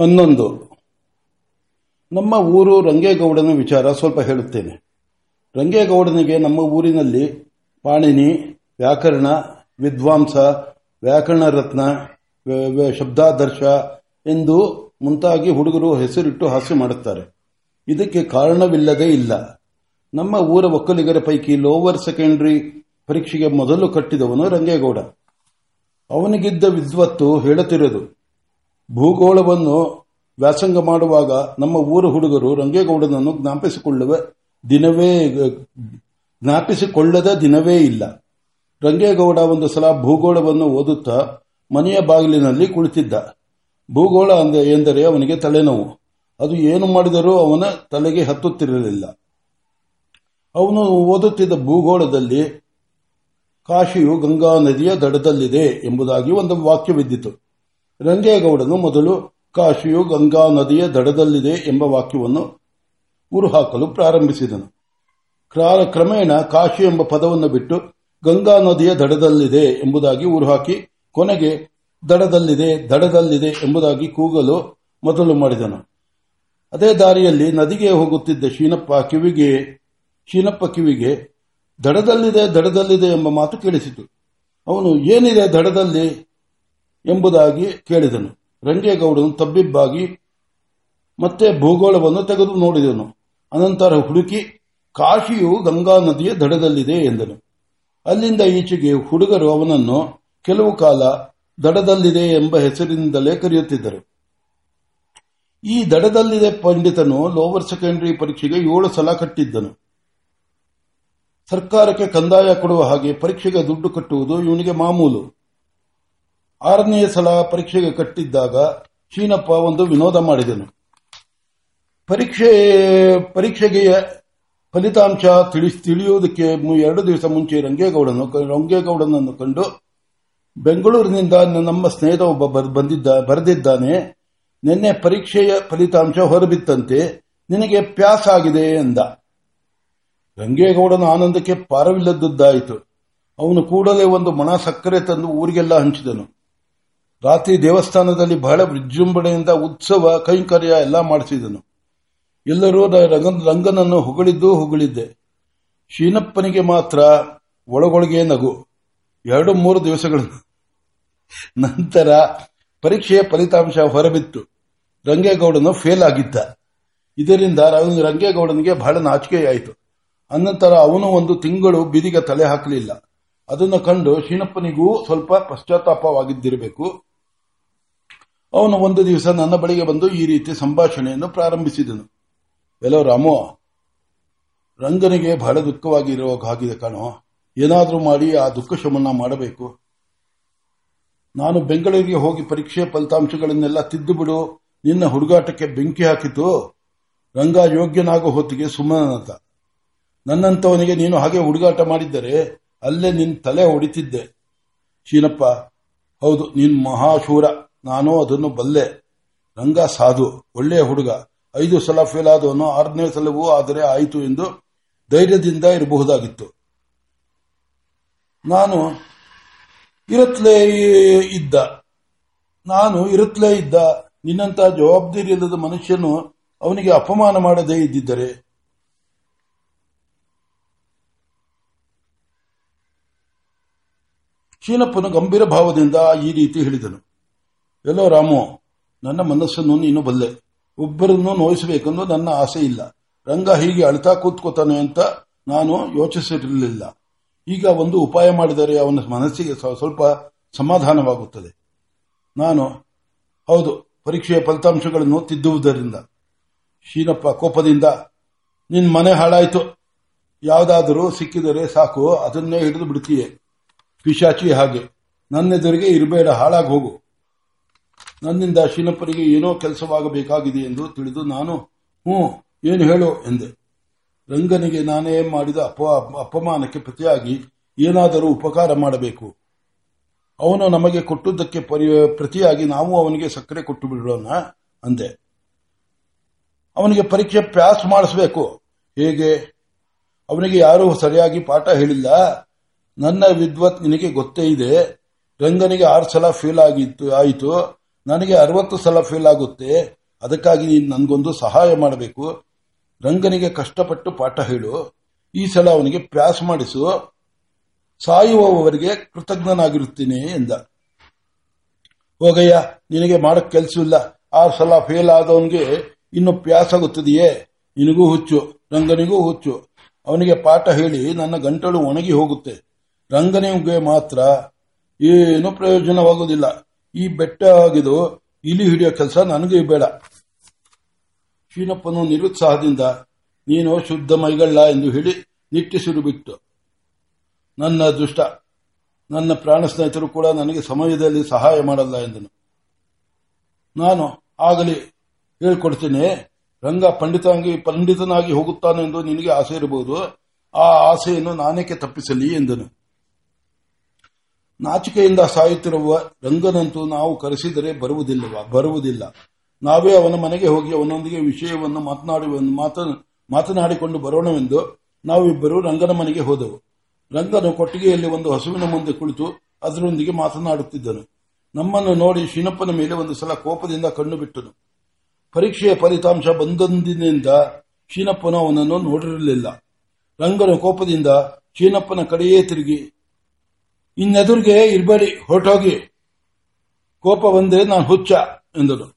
ಹನ್ನೊಂದು. ನಮ್ಮ ಊರು ರಂಗೇಗೌಡನ ವಿಚಾರ ಸ್ವಲ್ಪ ಹೇಳುತ್ತೇನೆ. ರಂಗೇಗೌಡನಿಗೆ ನಮ್ಮ ಊರಿನಲ್ಲಿ ಪಾಣಿನಿ, ವ್ಯಾಕರಣ, ವಿದ್ವಾಂಸ, ವ್ಯಾಕರಣ ರತ್ನ ಶಬ್ದಾದರ್ಶ ಎಂದು ಮುಂತಾಗಿ ಹುಡುಗರು ಹೆಸರಿಟ್ಟು ಹಾಸ್ಯ ಮಾಡುತ್ತಾರೆ. ಇದಕ್ಕೆ ಕಾರಣವಿಲ್ಲದೇ ಇಲ್ಲ. ನಮ್ಮ ಊರ ಒಕ್ಕಲಿಗರ ಪೈಕಿ ಲೋವರ್ ಸೆಕೆಂಡರಿ ಪರೀಕ್ಷೆಗೆ ಮೊದಲು ಕಟ್ಟಿದವನು ರಂಗೇಗೌಡ. ಅವನಿಗಿದ್ದ ವಿದ್ವತ್ತು ಹೇಳುತ್ತಿರೋದು ಭೂಗೋಳವನ್ನು ವ್ಯಾಸಂಗ ಮಾಡುವಾಗ ನಮ್ಮ ಊರ ಹುಡುಗರು ರಂಗೇಗೌಡನನ್ನು ಜ್ಞಾಪಿಸಿಕೊಳ್ಳುವ. ದಿನವೇ, ಜ್ಞಾಪಿಸಿಕೊಳ್ಳದ ದಿನವೇ ಇಲ್ಲ. ರಂಗೇಗೌಡ ಒಂದು ಸಲ ಭೂಗೋಳವನ್ನು ಓದುತ್ತಾ ಮನೆಯ ಬಾಗಿಲಿನಲ್ಲಿ ಕುಳಿತಿದ್ದ. ಭೂಗೋಳ ಅಂದ, ಎಂದರೆ ಅವನಿಗೆ ತಲೆನೋವು. ಅದು ಏನು ಮಾಡಿದರೂ ಅವನ ತಲೆಗೆ ಹತ್ತುತ್ತಿರಲಿಲ್ಲ. ಅವನು ಓದುತ್ತಿದ್ದ ಭೂಗೋಳದಲ್ಲಿ ಕಾಶಿಯು ಗಂಗಾ ನದಿಯ ದಡದಲ್ಲಿದೆ ಎಂಬುದಾಗಿ ಒಂದು ವಾಕ್ಯವಿದ್ದಿತು. ರಂಗೇಗೌಡನು ಮೊದಲು ಕಾಶಿಯು ಗಂಗಾ ನದಿಯ ದಡದಲ್ಲಿದೆ ಎಂಬ ವಾಕ್ಯವನ್ನು ಉರುಹಾಕಲು ಪ್ರಾರಂಭಿಸಿದನು. ಕ್ರಾ- ಕ್ರಮೇಣ ಕಾಶಿ ಎಂಬ ಪದವನ್ನು ಬಿಟ್ಟು ಗಂಗಾ ನದಿಯ ದಡದಲ್ಲಿದೆ ಎಂಬುದಾಗಿ ಉರುಹಾಕಿ ಕೊನೆಗೆ ದಡದಲ್ಲಿದೆ ದಡದಲ್ಲಿದೆ ಎಂಬುದಾಗಿ ಕೂಗಲು ಮೊದಲು ಮಾಡಿದನು. ಅದೇ ದಾರಿಯಲ್ಲಿ ನದಿಗೆ ಹೋಗುತ್ತಿದ್ದ ಶೀನಪ್ಪ ಕಿವಿಗೆ ಶೀನಪ್ಪ ಕಿವಿಗೆ ದಡದಲ್ಲಿದೆ ದಡದಲ್ಲಿದೆ ಎಂಬ ಮಾತು ಕೇಳಿಸಿತು. ಅವನು, ಏನಿದೆ ದಡದಲ್ಲಿ? ಎಂಬುದಾಗಿ ಕೇಳಿದನು. ರಂಗೇಗೌಡನು ತಬ್ಬಿಬ್ಬಾಗಿ ಮತ್ತೆ ಭೂಗೋಳವನ್ನು ತೆಗೆದು ನೋಡಿದನು. ಅನಂತರ ಹುಡುಕಿ, ಕಾಶಿಯು ಗಂಗಾ ನದಿಯ ದಡದಲ್ಲಿದೆ ಎಂದನು. ಅಲ್ಲಿಂದ ಈಚೆಗೆ ಹುಡುಗರು ಅವನನ್ನು ಕೆಲವು ಕಾಲ ದಡದಲ್ಲಿದೆ ಎಂಬ ಹೆಸರಿನಿಂದಲೇ ಕರೆಯುತ್ತಿದ್ದರು. ಈ ದಡದಲ್ಲಿದೆ ಪಂಡಿತನು ಲೋವರ್ ಸೆಕೆಂಡರಿ ಪರೀಕ್ಷೆಗೆ ಏಳು ಸಲ ಕಟ್ಟಿದ್ದನು. ಸರ್ಕಾರಕ್ಕೆ ಕಂದಾಯ ಕೊಡುವ ಹಾಗೆ ಪರೀಕ್ಷೆಗೆ ದುಡ್ಡು ಕಟ್ಟುವುದು ಇವನಿಗೆ ಮಾಮೂಲು. ಆರನೇ ಸಲ ಪರೀಕ್ಷೆಗೆ ಕಟ್ಟಿದ್ದಾಗ ಶೀನಪ್ಪ ಒಂದು ವಿನೋದ ಮಾಡಿದನು. ಪರೀಕ್ಷೆ, ಪರೀಕ್ಷೆಗೆ ಫಲಿತಾಂಶ ತಿಳಿಸಿ, ತಿಳಿಯುವುದಕ್ಕೆ ಎರಡು ದಿವಸ ಮುಂಚೆ ರಂಗೇಗೌಡನು ರಂಗೇಗೌಡನನ್ನು ಕಂಡು, ಬೆಂಗಳೂರಿನಿಂದ ನಮ್ಮ ಸ್ನೇಹಿತ ಒಬ್ಬ ಬಂದಿದ್ದ, ಬರೆದಿದ್ದಾನೆ, ನಿನ್ನೆ ಪರೀಕ್ಷೆಯ ಫಲಿತಾಂಶ ಹೊರಬಿತ್ತಂತೆ, ನಿನಗೆ ಪ್ಯಾಸ್ ಆಗಿದೆ ಎಂದ ರಂಗೇಗೌಡನ ಆನಂದಕ್ಕೆ ಪಾರವಿಲ್ಲದ್ದಾಯಿತು ಅವನು ಕೂಡಲೇ ಒಂದು ಮಣ ಸಕ್ಕರೆ ತಂದು ಊರಿಗೆಲ್ಲ ಹಂಚಿದನು. ರಾತ್ರಿ ದೇವಸ್ಥಾನದಲ್ಲಿ ಬಹಳ ವಿಜೃಂಭಣೆಯಿಂದ ಉತ್ಸವ, ಕೈಂಕರ್ಯ ಎಲ್ಲ ಮಾಡಿಸಿದನು. ಎಲ್ಲರೂ ರಂಗನನ್ನು ಹೊಗಳಿದ್ದು ಹೊಗಳಿದ್ದೆ. ಶೀನಪ್ಪನಿಗೆ ಮಾತ್ರ ಒಳಗೊಳಗೆ ನಗು. ಎರಡು ಮೂರು ದಿವಸಗಳ. ನಂತರ ಪರೀಕ್ಷೆಯ ಫಲಿತಾಂಶ ಹೊರಬಿತ್ತು. ರಂಗೇಗೌಡನು ಫೇಲ್ ಆಗಿದ್ದ. ಇದರಿಂದ ರಂಗೇಗೌಡನಿಗೆ ಬಹಳ ನಾಚಿಕೆಯಾಯಿತು. ಅನಂತರ ಅವನು ಒಂದು ತಿಂಗಳು ಬೀದಿಗೆ ತಲೆ ಹಾಕಲಿಲ್ಲ. ಅದನ್ನು ಕಂಡು ಶೀನಪ್ಪನಿಗೂ ಸ್ವಲ್ಪ ಪಶ್ಚಾತ್ತಾಪವಾಗಿದ್ದಿರಬೇಕು. ಅವನು ಒಂದು ದಿವಸ ನನ್ನ ಬಳಿಗೆ ಬಂದು ಈ ರೀತಿ ಸಂಭಾಷಣೆಯನ್ನು ಪ್ರಾರಂಭಿಸಿದನು. ಎಲ್ಲೋ ರಾಮು, ರಂಗನಿಗೆ ಬಹಳ ದುಃಖವಾಗಿರುವ ಹಾಗಿದೆ ಕಾಣೋ. ಏನಾದರೂ ಮಾಡಿ ಆ ದುಃಖ ಶಮನ ಮಾಡಬೇಕು. ನಾನು ಬೆಂಗಳೂರಿಗೆ ಹೋಗಿ ಪರೀಕ್ಷೆ ಫಲಿತಾಂಶಗಳನ್ನೆಲ್ಲ ತಿದ್ದು ಬಿಡು ನಿನ್ನ ಹುಡುಗಾಟಕ್ಕೆ ಬೆಂಕಿ ಹಾಕಿತು. ರಂಗ ಯೋಗ್ಯನಾಗೋ ಹೊತ್ತಿಗೆ ಸುಮ್ಮನಂತ ನನ್ನಂತವನಿಗೆ ನೀನು ಹಾಗೆ ಹುಡುಗಾಟ ಮಾಡಿದ್ದರೆ ಅಲ್ಲೇ ನಿನ್ನ ತಲೆ ಹೊಡಿತಿದ್ದೆ. ಶೀನಪ್ಪ ಹೌದು, ನೀನು ಮಹಾಶೂರ. ನಾನು ಅದನ್ನು ಬಲ್ಲೆ. ರಂಗ ಸಾಧು, ಒಳ್ಳೆಯ ಹುಡುಗ. ಐದು ಸಲ ಫೇಲ್ ಆದವನು, ಆರನೇ ಸಲವೂ ಆದರೆ ಆಯಿತು ಎಂದು ಧೈರ್ಯದಿಂದ ಇರಬಹುದಾಗಿತ್ತು. ನಾನು ಇರುತ್ತಲೇ ಇದ್ದ. ನಾನು ಇರುತ್ತಲೇ ಇದ್ದ. ನಿನ್ನಂತ ಜವಾಬ್ದಾರಿ ಇಲ್ಲದ ಮನುಷ್ಯನು ಅವನಿಗೆ ಅಪಮಾನ ಮಾಡದೇ ಇದ್ದಿದ್ದರೆ ಶೀನಪ್ಪನು ಗಂಭೀರ ಭಾವದಿಂದ ಈ ರೀತಿ ಹೇಳಿದನು. ಎಲ್ಲೋ ರಾಮು, ನನ್ನ ಮನಸ್ಸನ್ನು ನೀನು ಬಲ್ಲೆ. ಒಬ್ಬರನ್ನು ನೋಯಿಸಬೇಕೆಂದು ನನ್ನ ಆಸೆ ಇಲ್ಲ. ರಂಗ ಹೀಗೆ ಅಳ್ತಾ ಕೂತ್ಕೋತಾನೆ ಅಂತ ನಾನು ಯೋಚಿಸಿರಲಿಲ್ಲ. ಈಗ ಒಂದು ಉಪಾಯ ಮಾಡಿದರೆ ಅವನ ಮನಸ್ಸಿಗೆ ಸ್ವ- ಸ್ವಲ್ಪ ಸಮಾಧಾನವಾಗುತ್ತದೆ. ನಾನು, ಹೌದು, ಪರೀಕ್ಷೆಯ ಫಲಿತಾಂಶಗಳನ್ನು ತಿದ್ದುವುದರಿಂದ. ಶೀನಪ್ಪ ಕೋಪದಿಂದ, ನಿನ್ ಮನೆ ಹಾಳಾಯಿತು. ಯಾವುದಾದರೂ ಸಿಕ್ಕಿದರೆ ಸಾಕು, ಅದನ್ನೇ ಹಿಡಿದು ಬಿಡ್ತೀಯೆ. ಪಿಶಾಚಿ ಹಾಗೆ. ನನ್ನೆದುರಿಗೆ ಇರಬೇಡ, ಹಾಳಾಗಿ ಹೋಗು. ನನ್ನಿಂದ ಶೀನಪ್ಪನಿಗೆ ಏನೋ ಕೆಲಸವಾಗಬೇಕಾಗಿದೆ ಎಂದು ತಿಳಿದು ನಾನು, ಹ್ಞೂ, ಏನು ಹೇಳು ಎಂದೆ. ರಂಗನಿಗೆ ನಾನೇ ಮಾಡಿದ ಅಪ ಅಪಮಾನಕ್ಕೆ ಪ್ರತಿಯಾಗಿ ಏನಾದರೂ ಉಪಕಾರ ಮಾಡಬೇಕು. ಅವನು ನಮಗೆ ಕೊಟ್ಟುದಕ್ಕೆ ಪರಿ- ಪ್ರತಿಯಾಗಿ ನಾವು ಅವನಿಗೆ ಸಕ್ಕರೆ ಕೊಟ್ಟು ಬಿಡೋಣ ಅಂದೆ. ಅವನಿಗೆ ಪರೀಕ್ಷೆ ಪ್ಯಾಸ್ ಮಾಡಿಸಬೇಕು. ಹೇಗೆ? ಅವನಿಗೆ ಯಾರೂ ಸರಿಯಾಗಿ ಪಾಠ ಹೇಳಿಲ್ಲ. ನನ್ನ ವಿದ್ವತ್ ನಿನಗೆ ಗೊತ್ತೇ ಇದೆ. ರಂಗನಿಗೆ ಆರು ಸಲ ಫೇಲ್ ಆಗಿತ್ತು, ಆಯಿತು. ನನಗೆ ಅರವತ್ತು ಸಲ ಫೇಲ್ ಆಗುತ್ತೆ. ಅದಕ್ಕಾಗಿ ನೀನು ನನಗೊಂದು ಸಹಾಯ ಮಾಡಬೇಕು. ರಂಗನಿಗೆ ಕಷ್ಟಪಟ್ಟು ಪಾಠ ಹೇಳು. ಈ ಸಲ ಅವನಿಗೆ ಪ್ಯಾಸ್ ಮಾಡಿಸು. ಸಾಯುವವರಿಗೆ ಕೃತಜ್ಞನಾಗಿರುತ್ತೇನೆ ಎಂದ. ಹೋಗಯ್ಯ ನಿನಗೆ ಮಾಡಕ್ ಕೆಲಸವಿಲ್ಲ ಆರು ಸಲ ಫೇಲ್ ಆದವನಿಗೆ ಇನ್ನು ಪ್ಯಾಸ್ ಆಗುತ್ತದೆಯೇ? ನಿನಗೂ ಹುಚ್ಚು. ರಂಗನಿಗೂ ಹುಚ್ಚು. ಅವನಿಗೆ ಪಾಠ ಹೇಳಿ ನನ್ನ ಗಂಟಲು ಒಣಗಿ ಹೋಗುತ್ತೆ. ರಂಗನಿಗೆ ಮಾತ್ರ ಏನು ಪ್ರಯೋಜನವಾಗುವುದಿಲ್ಲ. ಈ ಬೆಟ್ಟ ಆಗಿದು ಇಲಿ ಹಿಡಿಯೋ ಕೆಲಸ ನನಗೆ ಬೇಡ. ಶೀನಪ್ಪನು ನಿರುತ್ಸಾಹದಿಂದ, ನೀನು ಶುದ್ಧ ಮೈಗಳ್ಳ ಎಂದು ಹೇಳಿ ನಿಟ್ಟಿಸಿರು ಬಿಟ್ಟು ನನ್ನ ದುಷ್ಟ ನನ್ನ ಪ್ರಾಣ ಸ್ನೇಹಿತರು ಕೂಡ ನನಗೆ ಸಮಯದಲ್ಲಿ ಸಹಾಯ ಮಾಡಲ್ಲ ಎಂದನು. ನಾನು ಆಗಲಿ ಹೇಳ್ಕೊಡ್ತೇನೆ, ರಂಗ ಪಂಡಿತಾಂಗಿ ಪಂಡಿತನಾಗಿ ಹೋಗುತ್ತಾನೆಂದು ನಿನಗೆ ಆಸೆ ಇರಬಹುದು, ಆ ಆಸೆಯನ್ನು ನಾನೇಕೆ ತಪ್ಪಿಸಲಿ ಎಂದನು. ನಾಚಿಕೆಯಿಂದ ಸಾಯುತ್ತಿರುವ ರಂಗನಂತೂ ನಾವು ಕರೆಸಿದರೆ ಬರುವುದಿಲ್ಲವಾ? ಬರುವುದಿಲ್ಲ. ನಾವೇ ಅವನ ಮನೆಗೆ ಹೋಗಿ ಅವನೊಂದಿಗೆ ವಿಷಯವನ್ನು ಮಾತನಾಡುವ ಮಾತ- ಮಾತನಾಡಿಕೊಂಡು ಬರೋಣವೆಂದು ನಾವಿಬ್ಬರು ರಂಗನ ಮನೆಗೆ ಹೋದೆವು. ರಂಗನು ಕೊಟ್ಟಿಗೆಯಲ್ಲಿ ಒಂದು ಹಸುವಿನ ಮುಂದೆ ಕುಳಿತು ಅದರೊಂದಿಗೆ ಮಾತನಾಡುತ್ತಿದ್ದನು. ನಮ್ಮನ್ನು ನೋಡಿ ಶಿನಪ್ಪನ ಮೇಲೆ ಒಂದು ಸಲ ಕೋಪದಿಂದ ಕಣ್ಣು ಬಿಟ್ಟನು. ಪರೀಕ್ಷೆಯ ಫಲಿತಾಂಶ ಬಂದೊಂದಿನಿಂದ ಶೀನಪ್ಪನು ಅವನನ್ನು ನೋಡಿರಲಿಲ್ಲ. ರಂಗನು ಕೋಪದಿಂದ ಶೀನಪ್ಪನ ಕಡೆಯೇ ತಿರುಗಿ ಇನ್ನೆದುರಿಗೆ ಇರಬೇಡಿ, ಹೊರಟೋಗಿ. ಕೋಪ ಬಂದರೆ ನಾನು ಹುಚ್ಚ ಎಂದನು.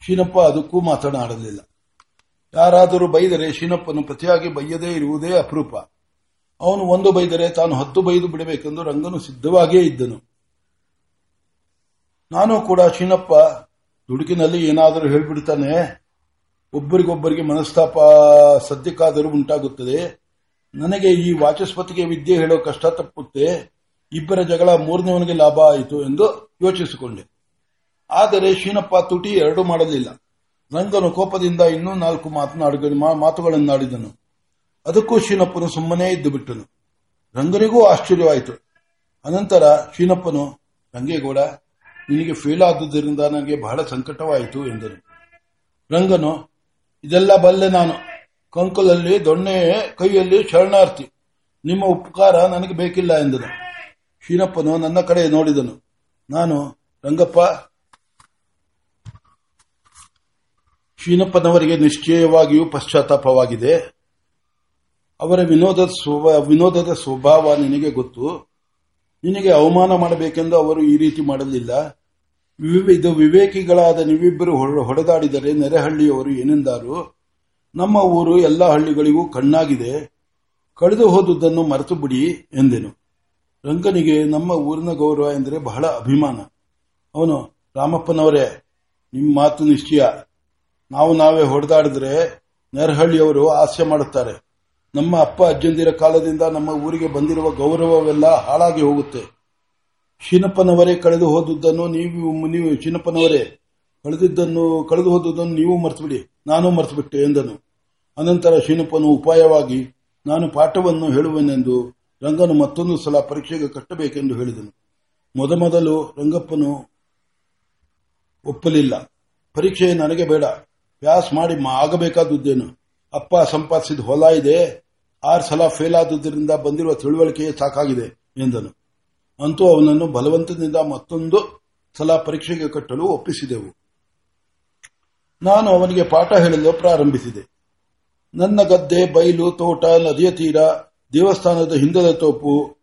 ಶೀನಪ್ಪ ಅದಕ್ಕೂ ಮಾತನಾಡಲಿಲ್ಲ. ಯಾರಾದರೂ ಬೈದರೆ ಶೀನಪ್ಪನು ಪ್ರತಿಯಾಗಿ ಬೈಯದೇ ಇರುವುದೇ ಅಪರೂಪ. ಅವನು ಒಂದು ಬೈದರೆ ತಾನು ಹತ್ತು ಬೈದು ಬಿಡಬೇಕೆಂದು ರಂಗನು ಸಿದ್ಧವಾಗಿಯೇ ಇದ್ದನು. ನಾನು ಕೂಡ ಶೀನಪ್ಪ ದುಡುಕಿನಲ್ಲಿ ಏನಾದರೂ ಹೇಳ್ಬಿಡ್ತಾನೆ? ಒಬ್ಬರಿಗೊಬ್ಬರಿಗೆ ಮನಸ್ತಾಪ ಸದ್ಯಕ್ಕಾದರೂ ಉಂಟಾಗುತ್ತದೆ. ನನಗೆ ಈ ವಾಚಸ್ಪತಿಗೆ ವಿದ್ಯೆ ಹೇಳೋ ಕಷ್ಟ ತಪ್ಪುತ್ತೆ. ಇಬ್ಬರ ಜಗಳ ಮೂರನೇವನಿಗೆ ಲಾಭ ಆಯಿತು ಎಂದು ಯೋಚಿಸಿಕೊಂಡೆ. ಆದರೆ ಶೀನಪ್ಪ ತುಟಿ ಎರಡು ಮಾಡಲಿಲ್ಲ. ರಂಗನು ಕೋಪದಿಂದ ಇನ್ನೂ ನಾಲ್ಕು ಮಾತುಗಳನ್ನಾಡಿದನು. ಅದಕ್ಕೂ ಶೀನಪ್ಪನು ಸುಮ್ಮನೆ ಇದ್ದು ಬಿಟ್ಟನು. ರಂಗನಿಗೂ ಆಶ್ಚರ್ಯವಾಯಿತು. ಅನಂತರ ಶೀನಪ್ಪನು ರಂಗೇಗೌಡ ನಿನಗೆ ಫೇಲ್ ಆದುದರಿಂದ ನನಗೆ ಬಹಳ ಸಂಕಟವಾಯಿತು ಎಂದನು. ರಂಗನು, ಇದೆಲ್ಲ ಬಲ್ಲೆ ನಾನು. ಕಂಕುಲಲ್ಲಿ ದೊಣ್ಣೆ ಕೈಯಲ್ಲಿ ಶರಣಾರ್ಥಿ. ನಿಮ್ಮ ಉಪಕಾರ ನನಗೆ ಬೇಕಿಲ್ಲ ಎಂದನು. ಶೀನಪ್ಪನು ನನ್ನ ಕಡೆ ನೋಡಿದನು. ನಾನು, ರಂಗಪ್ಪ ಶೀನಪ್ಪನವರಿಗೆ ನಿಶ್ಚಯವಾಗಿಯೂ ಪಶ್ಚಾತ್ತಾಪವಾಗಿದೆ. ಅವರ ಸ್ವಭಾ- ವಿನೋದದ ಸ್ವಭಾವ ನಿನಗೆ ಗೊತ್ತು. ನಿನಗೆ ಅವಮಾನ ಮಾಡಬೇಕೆಂದು ಅವರು ಈ ರೀತಿ ಮಾಡಲಿಲ್ಲ. ಇದು ವಿವೇಕಿಗಳಾದ ನೀವಿಬ್ಬರು ಹೊಡೆದಾಡಿದರೆ ನೆರೆಹಳ್ಳಿಯವರು ಏನೆಂದಾರು? ನಮ್ಮ ಊರು ಎಲ್ಲ ಹಳ್ಳಿಗಳಿಗೂ ಕಣ್ಣಾಗಿದೆ. ಕಳೆದು ಹೋದುದನ್ನು ಮರೆತು ಬಿಡಿ ಎಂದೆನು. ರಂಗನಿಗೆ ನಮ್ಮ ಊರಿನ ಗೌರವ ಎಂದರೆ ಬಹಳ ಅಭಿಮಾನ. ಅವನು ರಾಮಪ್ಪನವರೇ ನಿಮ್ಮ ಮಾತು ನಿಶ್ಚಯ ನಾವು ನಾವೇ ಹೊಡೆದಾಡಿದ್ರೆ ನೆರಹಳ್ಳಿಯವರು ಹಾಸ್ಯ ಮಾಡುತ್ತಾರೆ. ನಮ್ಮ ಅಪ್ಪ ಅಜ್ಜಂದಿರ ಕಾಲದಿಂದ ನಮ್ಮ ಊರಿಗೆ ಬಂದಿರುವ ಗೌರವವೆಲ್ಲ ಹಾಳಾಗಿ ಹೋಗುತ್ತೆ. ಶೀನಪ್ಪನವರೇ ಕಳೆದು ಹೋದದ್ದನ್ನು ನೀವು ನೀವು ಶೀನಪ್ಪನವರೇ ಕಳೆದಿದ್ದನ್ನು, ಕಳೆದು ಹೋದದ್ದನ್ನು ನೀವು ಮರೆತುಬಿಡಿ, ನಾನು ಮರೆತುಬಿಟ್ಟೆ ಎಂದನು. ಅನಂತರ ಶಿನಪ್ಪನು ಉಪಾಯವಾಗಿ, ನಾನು ಪಾಠವನ್ನು ಹೇಳುವೆನೆಂದು ರಂಗನು ಮತ್ತೊಂದು ಸಲ ಪರೀಕ್ಷೆಗೆ ಕಟ್ಟಬೇಕೆಂದು ಹೇಳಿದನು. ಮೊದಮೊದಲು ರಂಗಪ್ಪನು ಒಪ್ಪಲಿಲ್ಲ. ಪರೀಕ್ಷೆ ನನಗೆ ಬೇಡ. ವ್ಯಾಸ್ ಮಾಡಿ ಆಗಬೇಕಾದದ್ದೇನು. ಅಪ್ಪ ಸಂಪಾದಿಸಿದ ಹೊಲ ಇದೆ. ಆರು ಸಲ ಫೇಲ್ ಆದುದರಿಂದ ಬಂದಿರುವ ತಿಳುವಳಿಕೆಯೇ ಸಾಕಾಗಿದೆ ಎಂದನು. ಅಂತೂ ಅವನನ್ನು ಬಲವಂತದಿಂದ ಮತ್ತೊಂದು ಸಲ ಪರೀಕ್ಷೆಗೆ ಕಟ್ಟಲು ಒಪ್ಪಿಸಿದೆವು. ನಾನು ಅವನಿಗೆ ಪಾಠ ಹೇಳಲು ಪ್ರಾರಂಭಿಸಿದೆ. ನನ್ನ ಗದ್ದೆ, ಬೈಲು, ತೋಟ, ನದಿಯ ತೀರ ದೇವಸ್ಥಾನದ ಹಿಂದದ ತೋಪು,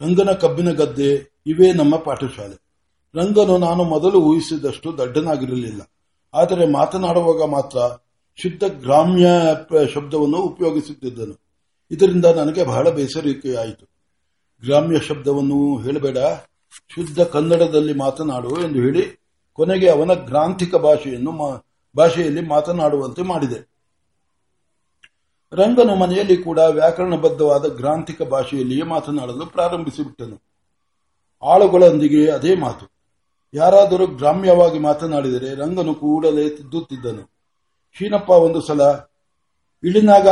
ರಂಗನ ಕಬ್ಬಿನ ಗದ್ದೆ, ಇವೇ ನಮ್ಮ ಪಾಠಶಾಲೆ. ರಂಗನು ನಾನು ಮೊದಲು ಊಹಿಸಿದಷ್ಟು ದಡ್ಡನಾಗಿರಲಿಲ್ಲ. ಆದರೆ ಮಾತನಾಡುವಾಗ ಮಾತ್ರ ಶುದ್ಧ ಗ್ರಾಮ್ಯ ಶಬ್ದವನ್ನು ಉಪಯೋಗಿಸುತ್ತಿದ್ದನು. ಇದರಿಂದ ನನಗೆ ಬಹಳ ಬೇಸರಿಕೆಯಾಯಿತು. ಗ್ರಾಮ್ಯ ಶಬ್ದವನ್ನು ಹೇಳಬೇಡ. ಶುದ್ಧ ಕನ್ನಡದಲ್ಲಿ ಮಾತನಾಡು ಎಂದು ಹೇಳಿ ಕೊನೆಗೆ ಅವನ ಗ್ರಾಂಥಿಕ ಭಾಷೆಯನ್ನು ಭಾಷೆಯಲ್ಲಿ ಮಾತನಾಡುವಂತೆ ಮಾಡಿದೆ. ರಂಗನು ಮನೆಯಲ್ಲಿ ಕೂಡ ವ್ಯಾಕರಣಬದ್ಧವಾದ ಗ್ರಾಂಥಿಕ ಭಾಷೆಯಲ್ಲಿಯೇ ಮಾತನಾಡಲು ಪ್ರಾರಂಭಿಸಿಬಿಟ್ಟನು. ಆಳುಗಳೊಂದಿಗೆ ಅದೇ ಮಾತು. ಯಾರಾದರೂ ಗ್ರಾಮ್ಯವಾಗಿ ಮಾತನಾಡಿದರೆ ರಂಗನು ಕೂಡಲೇ ತಿದ್ದುತ್ತಿದ್ದನು. ಶೀನಪ್ಪ ಒಂದು ಸಲ, ಇಳಿನಾಗ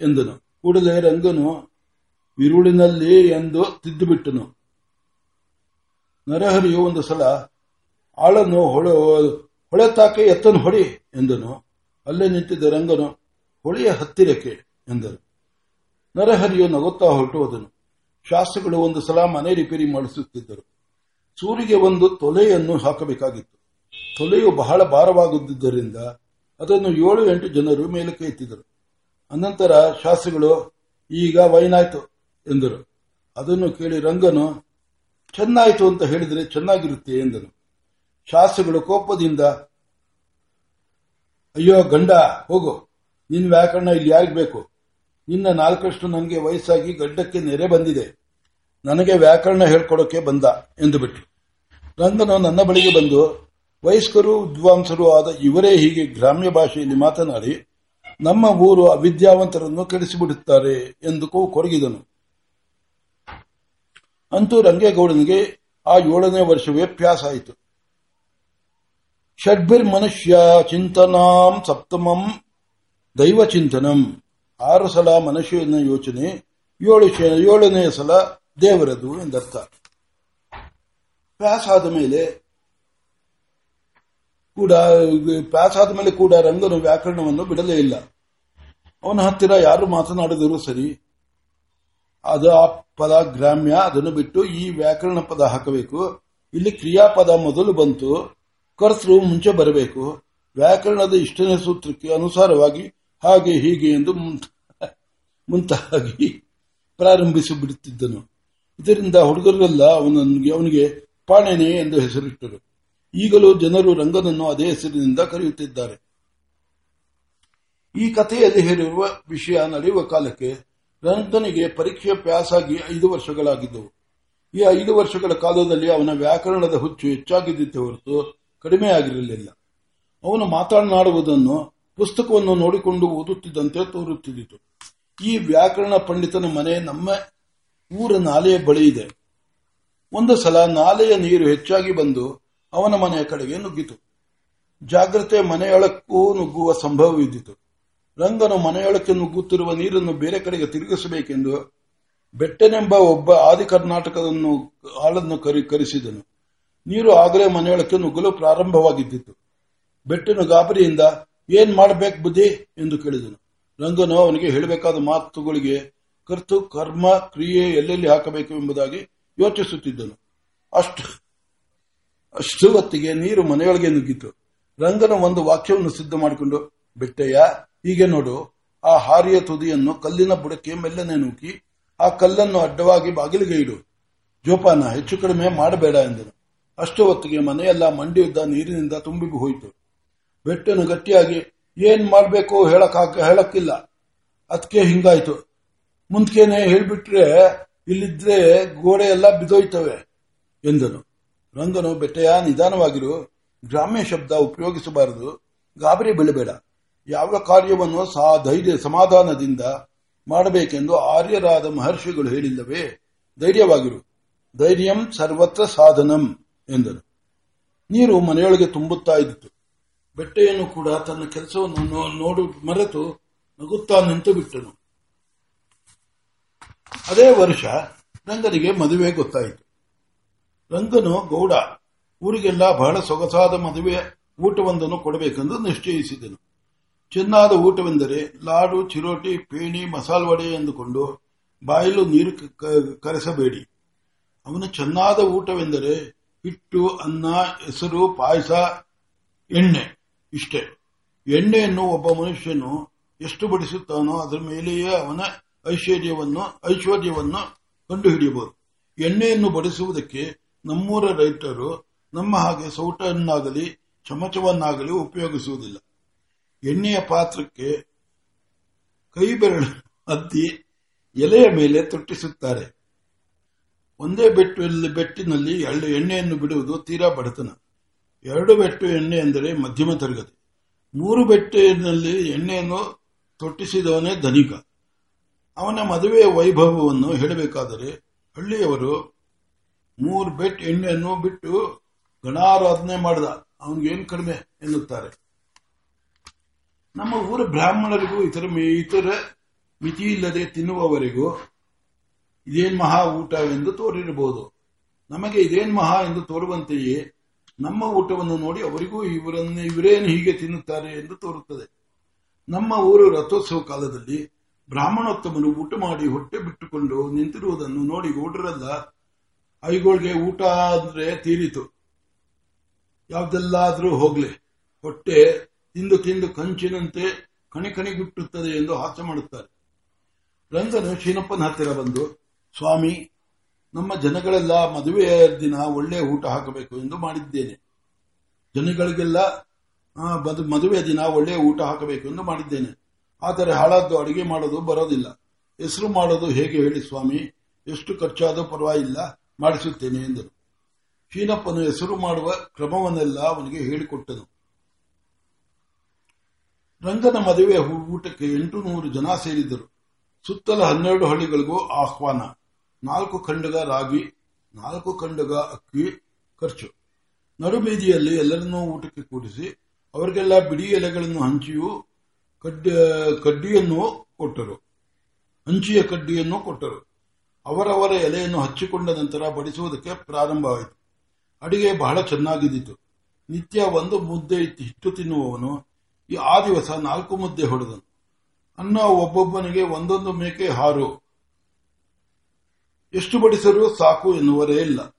ಎಂದನು. ಕೂಡಲೇ ರಂಗನು ವಿರುಳಿನಲ್ಲಿ ಎಂದು ತಿದ್ದುಬಿಟ್ಟನು. ನರಹರಿಯು ಒಂದು ಸಲ, ಆಳನ್ನು ಹೊಳೆ ಹೊಳೆತಾಕೆ ಎತ್ತನು ಹೊಡಿ ಎಂದನು. ಅಲ್ಲೇ ನಿಂತಿದ್ದ ರಂಗನು ಹೊಳೆಯ ಹತ್ತಿರಕ್ಕೆ ಎಂದರು. ನರಹರಿಯು ನಗುತ್ತಾ ಹೊರಟು ಹೋದನು. ಶಾಸ್ತ್ರಿಗಳು ಒಂದು ಸಲ ಮನೆ ರಿಪೇರಿ ಮಾಡಿಸುತ್ತಿದ್ದರು. ಸೂರಿಗೆ ಒಂದು ತೊಲೆಯನ್ನು ಹಾಕಬೇಕಾಗಿತ್ತು. ತೊಲೆಯು ಬಹಳ ಭಾರವಾಗುತ್ತಿದ್ದರಿಂದ ಅದನ್ನು ಏಳು ಎಂಟು ಜನರು ಮೇಲಕ್ಕೆ ಎತ್ತಿದರು. ಅನಂತರ ಶಾಸ್ತ್ರಿಗಳು, ಈಗ ವೈನಾಯ್ತು ಎಂದರು. ಅದನ್ನು ಕೇಳಿ ರಂಗನು, ಚೆನ್ನಾಯಿತು ಅಂತ ಹೇಳಿದರೆ ಚೆನ್ನಾಗಿರುತ್ತೆ ಎಂದನು. ಶಾಸ್ತ್ರಿಗಳು ಕೋಪದಿಂದ, ಅಯ್ಯೋ ಗಂಡ, ಹೋಗು. ನಿನ್ನ ವ್ಯಾಕರಣ ಇಲ್ಲಿ ಯಾರಿಗೆ ಬೇಕು ನಿನ್ನ ನಾಲ್ಕಷ್ಟು ನನಗೆ ವಯಸ್ಸಾಗಿ ಗಡ್ಡಕ್ಕೆ ನೆರೆ ಬಂದಿದೆ. ನನಗೆ ವ್ಯಾಕರಣ ಹೇಳ್ಕೊಡೋಕೆ ಬಂದ ಎಂದು ಬಿಟ್ಟು. ರಂಗನು ನನ್ನ ಬಳಿಗೆ ಬಂದು, ವಯಸ್ಕರು, ವಿದ್ವಾಂಸರು ಆದ ಇವರೇ ಹೀಗೆ ಗ್ರಾಮ್ಯ ಭಾಷೆಯಲ್ಲಿ ಮಾತನಾಡಿ, ನಮ್ಮ ಊರು ಅವಿದ್ಯಾವಂತರನ್ನು ಕೆಡಿಸಿಬಿಡುತ್ತಾರೆ ಎಂದು ಕೊರಗಿದನು. ಅಂತೂ ರಂಗೇಗೌಡನಿಗೆ ಆ ಏಳನೇ ವರ್ಷವೇ ಪ್ಯಾಸಾಯಿತು ಷಡ್ಭಿರ್ ಮನುಷ್ಯ ಚಿಂತನಾಂ ಸಪ್ತಮಂ ದೈವ ಚಿಂತನಂ ಆರು ಸಲ ಮನುಷ್ಯನ ಯೋಚನೆ, ಏಳು ಏಳನೇ ಸಲ ದೇವರದು ಎಂದರ್ಥ. ಆದ ಮೇಲೆ ಕೂಡ ಆದ ಮೇಲೆ ಕೂಡ ರಂಗನು ವ್ಯಾಕರಣವನ್ನು ಬಿಡಲೇ ಇಲ್ಲ. ಅವನ ಹತ್ತಿರ ಯಾರು ಮಾತನಾಡಿದರೂ ಸರಿ, ಅದು ಆ ಪದ ಗ್ರಾಮ್ಯ, ಅದನ್ನು ಬಿಟ್ಟು ಈ ವ್ಯಾಕರಣ ಪದ ಹಾಕಬೇಕು. ಇಲ್ಲಿ ಕ್ರಿಯಾಪದ ಮೊದಲು ಬಂತು ಕರ್ತೃ ಮುಂಚೆ ಬರಬೇಕು. ವ್ಯಾಕರಣದ ಇಷ್ಟನೇ ಸೂತ್ರಕ್ಕೆ ಅನುಸಾರವಾಗಿ ಹಾಗೆ ಹೀಗೆ ಎಂದು ಮುಂತಾಗಿ ಪ್ರಾರಂಭಿಸಿ ಬಿಡುತ್ತಿದ್ದನು ಇದರಿಂದ ಹುಡುಗರೆಲ್ಲ ಅವನಿಗೆ ಅವನಿಗೆ ಪಾಣೆನೆ ಎಂದು ಹೆಸರಿಟ್ಟರು. ಈಗಲೂ ಜನರು ರಂಗನನ್ನು ಅದೇ ಹೆಸರಿನಿಂದ ಕರೆಯುತ್ತಿದ್ದಾರೆ. ಈ ಕಥೆಯಲ್ಲಿ ಹೇಳಿರುವ ವಿಷಯ ನಡೆಯುವ ಕಾಲಕ್ಕೆ ರಂಗನಿಗೆ ಪರೀಕ್ಷೆ ಪ್ಯಾಸಾಗಿ ಐದು ವರ್ಷಗಳಾಗಿದ್ದವು. ಈ ಐದು ವರ್ಷಗಳ ಕಾಲದಲ್ಲಿ ಅವನ ವ್ಯಾಕರಣದ ಹುಚ್ಚು ಹೆಚ್ಚಾಗಿದ್ದಿತ್ತೆ ಹೊರತು ಕಡಿಮೆಯಾಗಿರಲಿಲ್ಲ ಅವನು ಮಾತನಾಡುವುದನ್ನು ಪುಸ್ತಕವನ್ನು ನೋಡಿಕೊಂಡು ಓದುತ್ತಿದ್ದಂತೆ ತೋರುತ್ತಿದ್ದಿತು. ಈ ವ್ಯಾಕರಣ ಪಂಡಿತನ ಮನೆ ನಮ್ಮ ಊರ ನಾಲೆಯ ಬಳಿ ಇದೆ. ಒಂದು ಸಲ ನಾಲೆಯ ನೀರು ಹೆಚ್ಚಾಗಿ ಬಂದು ಅವನ ಮನೆಯ ಕಡೆಗೆ ನುಗ್ಗಿತು. ಜಾಗ್ರತೆ ಮನೆಯೊಳಕ್ಕೂ ನುಗ್ಗುವ ಸಂಭವವಿದ್ದಿತು ರಂಗನು ಮನೆಯೊಳಕ್ಕೆ ನುಗ್ಗುತ್ತಿರುವ ನೀರನ್ನು ಬೇರೆ ಕಡೆಗೆ ತಿರುಗಿಸಬೇಕೆಂದು ಬೆಟ್ಟನೆಂಬ ಒಬ್ಬ ಆದಿ ಕರ್ನಾಟಕದನ್ನು ಆಳನ್ನು ಕರೆಸಿದನು. ನೀರು ಆಗಲೇ ಮನೆಯೊಳಕ್ಕೆ ನುಗ್ಗಲು ಪ್ರಾರಂಭವಾಗಿದ್ದಿತು. ಬೆಟ್ಟನು ಗಾಬರಿಯಿಂದ ಏನ್ ಮಾಡಬೇಕು ಬುದ್ಧಿ? ಎಂದು ಕೇಳಿದನು. ರಂಗನು ಅವನಿಗೆ ಹೇಳಬೇಕಾದ ಮಾತುಗಳಿಗೆ ಕರ್ತು, ಕರ್ಮ, ಕ್ರಿಯೆ ಎಲ್ಲೆಲ್ಲಿ ಹಾಕಬೇಕು ಎಂಬುದಾಗಿ ಯೋಚಿಸುತ್ತಿದ್ದನು. ಅಷ್ಟು ಅಷ್ಟು ಹೊತ್ತಿಗೆ ನೀರು ಮನೆಯೊಳಗೆ ನುಗ್ಗಿತು. ರಂಗನ ಒಂದು ವಾಕ್ಯವನ್ನು ಸಿದ್ಧ ಮಾಡಿಕೊಂಡು, ಬೆಟ್ಟಯ್ಯ, ಹೀಗೆ ನೋಡು. ಆ ಹಾರಿಯ ತುದಿಯನ್ನು ಕಲ್ಲಿನ ಬುಡಕ್ಕೆ ಮೆಲ್ಲನೆ ನೂಕಿ ಆ ಕಲ್ಲನ್ನು ಅಡ್ಡವಾಗಿ ಬಾಗಿಲಿಗೆ ಇಡು. ಜೋಪಾನ ಹೆಚ್ಚು ಕಡಿಮೆ ಮಾಡಬೇಡ ಎಂದನು. ಅಷ್ಟು ಹೊತ್ತಿಗೆ ಮನೆಯೆಲ್ಲ ಮಂಡಿಯುದ್ದ ನೀರಿನಿಂದ ತುಂಬಿ ಹೋಯಿತು ಬೆಟ್ಟನು ಗಟ್ಟಿಯಾಗಿ ಏನ್ ಮಾಡಬೇಕು ಹೇಳಕ್ ಹೇಳಕ್ಕಿಲ್ಲ. ಅದಕ್ಕೆ ಹಿಂಗಾಯ್ತು. ಮುಂದ್ಕೇನೆ ಹೇಳ್ಬಿಟ್ರೆ ಇಲ್ಲಿದ್ರೆ ಗೋಡೆ ಎಲ್ಲ ಬಿದೋಯ್ತವೆ ಎಂದನು. ರಂಗನು ಬೆಟ್ಟೆಯ ನಿಧಾನವಾಗಿರು ಗ್ರಾಮ್ಯ ಶಬ್ದ ಉಪಯೋಗಿಸಬಾರದು. ಗಾಬರಿ ಬೀಳಬೇಡ. ಯಾವ ಕಾರ್ಯವನ್ನು ಸಹ ಧೈರ್ಯ ಸಮಾಧಾನದಿಂದ ಮಾಡಬೇಕೆಂದು ಆರ್ಯರಾದ ಮಹರ್ಷಿಗಳು ಹೇಳಿಲ್ಲವೇ? ಧೈರ್ಯವಾಗಿರು. ಧೈರ್ಯಂ ಸರ್ವತ್ರ ಸಾಧನಂ ಎಂದನು. ನೀರು ಮನೆಯೊಳಗೆ ತುಂಬುತ್ತಾ ಇದ್ದಿತು. ಬೆಟ್ಟೆಯನ್ನು ಕೂಡ ತನ್ನ ಕೆಲಸವನ್ನು ನೋಡು, ಮರೆತು ನಗುತ್ತಾ ನಿಂತು ಬಿಟ್ಟನು. ಅದೇ ವರ್ಷ ರಂಗನಿಗೆ ಮದುವೆ ಗೊತ್ತಾಯಿತು. ರಂಗನು ಗೌಡ, ಊರಿಗೆಲ್ಲ ಬಹಳ ಸೊಗಸಾದ ಮದುವೆ ಊಟವೊಂದನ್ನು ಕೊಡಬೇಕೆಂದು ನಿಶ್ಚಯಿಸಿದನು. ಚೆನ್ನಾದ ಊಟವೆಂದರೆ ಲಾಡು, ಚಿರೋಟಿ, ಪೇಣಿ, ಮಸಾಲ ವಡೆ ಎಂದುಕೊಂಡು ಬಾಯಲು ನೀರು ಕರೆಸಬೇಡಿ. ಅವನ ಚೆನ್ನಾದ ಊಟವೆಂದರೆ ಹಿಟ್ಟು, ಅನ್ನ, ಹೆಸರು, ಪಾಯಸ, ಎಣ್ಣೆ. ಇಷ್ಟೇ. ಎಣ್ಣೆಯನ್ನು ಒಬ್ಬ ಮನುಷ್ಯನು ಎಷ್ಟು ಬಡಿಸುತ್ತಾನೋ ಅದರ ಮೇಲೆಯೇ ಅವನ ಐಶ್ವರ್ಯವನ್ನು ಐಶ್ವರ್ಯವನ್ನು ಕಂಡುಹಿಡಿಯಬಹುದು. ಎಣ್ಣೆಯನ್ನು ಬಡಿಸುವುದಕ್ಕೆ ನಮ್ಮೂರ ರೈತರು ನಮ್ಮ ಹಾಗೆ ಸೌಟನ್ನಾಗಲಿ, ಚಮಚವನ್ನಾಗಲಿ ಉಪಯೋಗಿಸುವುದಿಲ್ಲ. ಎಣ್ಣೆಯ ಪಾತ್ರಕ್ಕೆ ಕೈ ಬೆರಳು ಹತ್ತಿ ಎಲೆಯ ಮೇಲೆ ತೊಟ್ಟಿಸುತ್ತಾರೆ. ಒಂದೇ ಬೆಟ್ಟಲ್ಲಿ, ಬೆಟ್ಟಿನಲ್ಲಿ ಎಣ್ಣೆಯನ್ನು ಬಿಡುವುದು ತೀರಾ ಬಡತನ. ಎರಡು ಬೆಟ್ಟು ಎಣ್ಣೆ ಎಂದರೆ ಮಧ್ಯಮ ತರಗತಿ. ಮೂರು ಬೆಟ್ಟಿನಲ್ಲಿ ಎಣ್ಣೆಯನ್ನು ತೊಟ್ಟಿಸಿದವನೇ ಧನಿಕ. ಅವನ ಮದುವೆಯ ವೈಭವವನ್ನು ಹೇಳಬೇಕಾದರೆ ಹಳ್ಳಿಯವರು ಮೂರು ಬೆಟ್ ಎಣ್ಣೆಯನ್ನು ಬಿಟ್ಟು ಗಣಾರಾಧನೆ ಮಾಡಿದ ಅವನಿಗೇನು ಕಡಿಮೆ ಎನ್ನುತ್ತಾರೆ. ನಮ್ಮ ಊರ ಬ್ರಾಹ್ಮಣರಿಗೂ ಇತರ ಇತರ ಮಿತಿ ಇಲ್ಲದೆ ತಿನ್ನುವವರಿಗೂ ಇದೇನ್ ಮಹಾ ಎಂದು ತೋರಿರಬಹುದು. ನಮಗೆ ಇದೇನ್ ಮಹಾ ಎಂದು ತೋರುವಂತೆಯೇ ನಮ್ಮ ಊಟವನ್ನು ನೋಡಿ ಅವರಿಗೂ ಇವರನ್ನು, ಇವರೇನು ಹೀಗೆ ತಿನ್ನುತ್ತಾರೆ ಎಂದು ತೋರುತ್ತದೆ. ನಮ್ಮ ಊರು ರಥೋತ್ಸವ ಕಾಲದಲ್ಲಿ ಬ್ರಾಹ್ಮಣೋತ್ತಮನು ಊಟ ಮಾಡಿ ಹೊಟ್ಟೆ ಬಿಟ್ಟುಕೊಂಡು ನಿಂತಿರುವುದನ್ನು ನೋಡಿ ಗೌಡರೆಲ್ಲ, ಐಗೋಳ್ಗೆ ಊಟ ಅಂದ್ರೆ ತೀರಿತು. ಯಾವ್ದೆಲ್ಲಾದ್ರೂ ಹೋಗ್ಲಿ. ಹೊಟ್ಟೆ ತಿಂದು ತಿಂದು ಕಂಚಿನಂತೆ ಕಣಿ ಕಣಿಗುಟ್ಟುತ್ತದೆ ಎಂದು ಹಾಸ್ಯ ಮಾಡುತ್ತಾರೆ. ರಂಗನು ಶೀನಪ್ಪನ ಹತ್ತಿರ ಬಂದು, ಸ್ವಾಮಿ ನಮ್ಮ ಜನಗಳೆಲ್ಲ ಮದುವೆಯ ದಿನ ಒಳ್ಳೆಯ ಊಟ ಹಾಕಬೇಕು ಎಂದು ಮಾಡಿದ್ದೇನೆ. ಜನಗಳಿಗೆಲ್ಲ ಮದುವೆಯ ದಿನ ಒಳ್ಳೆಯ ಊಟ ಹಾಕಬೇಕು ಎಂದು ಮಾಡಿದ್ದೇನೆ. ಆದರೆ ಹಾಳಾದ್ದು ಅಡುಗೆ ಮಾಡೋದು ಬರೋದಿಲ್ಲ. ಹೆಸರು ಮಾಡೋದು ಹೇಗೆ ಹೇಳಿ ಸ್ವಾಮಿ? ಎಷ್ಟು ಖರ್ಚಾದರೂ ಪರವಾಗಿಲ್ಲ, ಮಾಡಿಸುತ್ತೇನೆ ಎಂದರು. ಶೀನಪ್ಪನು ಹೆಸರು ಮಾಡುವ ಕ್ರಮವನ್ನೆಲ್ಲ ಅವನಿಗೆ ಹೇಳಿಕೊಟ್ಟನು. ರಂಗನ ಮದುವೆ ಊಟಕ್ಕೆ ಎಂಟು ನೂರು ಜನ ಸೇರಿದ್ದರು. ಸುತ್ತಲ ಹನ್ನೆರಡು ಹಳ್ಳಿಗಳಿಗೂ ಆಹ್ವಾನ. ನಾಲ್ಕು ಖಂಡಗ ರಾಗಿ, ನಾಲ್ಕು ಖಂಡಗ ಅಕ್ಕಿ ಖರ್ಚು. ನಡುಬೀದಿಯಲ್ಲಿ ಎಲ್ಲರನ್ನೂ ಊಟಕ್ಕೆ ಕೂಡಿಸಿ ಅವರಿಗೆಲ್ಲ ಬಿಡಿ ಎಲೆಗಳನ್ನು ಹಂಚಿಯೂ ಕಡ್ಡಿ, ಕಡ್ಡಿಯನ್ನು ಕೊಟ್ಟರು. ಹಂಚಿಯ ಕಡ್ಡಿಯನ್ನು ಕೊಟ್ಟರು. ಅವರವರ ಎಲೆಯನ್ನು ಹಚ್ಚಿಕೊಂಡ ನಂತರ ಬಡಿಸುವುದಕ್ಕೆ ಪ್ರಾರಂಭವಾಯಿತು ಅಡಿಗೆ ಬಹಳ ಚೆನ್ನಾಗಿದ್ದಿತು. ನಿತ್ಯ ಒಂದು ಮುದ್ದೆ ಹಿಟ್ಟು ತಿನ್ನುವವನು ಈ ಆ ದಿವಸ ನಾಲ್ಕು ಮುದ್ದೆ ಹೊಡೆದನು. ಅನ್ನ ಒಬ್ಬೊಬ್ಬನಿಗೆ ಒಂದೊಂದು ಮೇಕೆ ಹಾರು. ಎಷ್ಟು ಬಡಿಸರೂ ಸಾಕು ಎನ್ನುವರೇ ಇಲ್ಲ.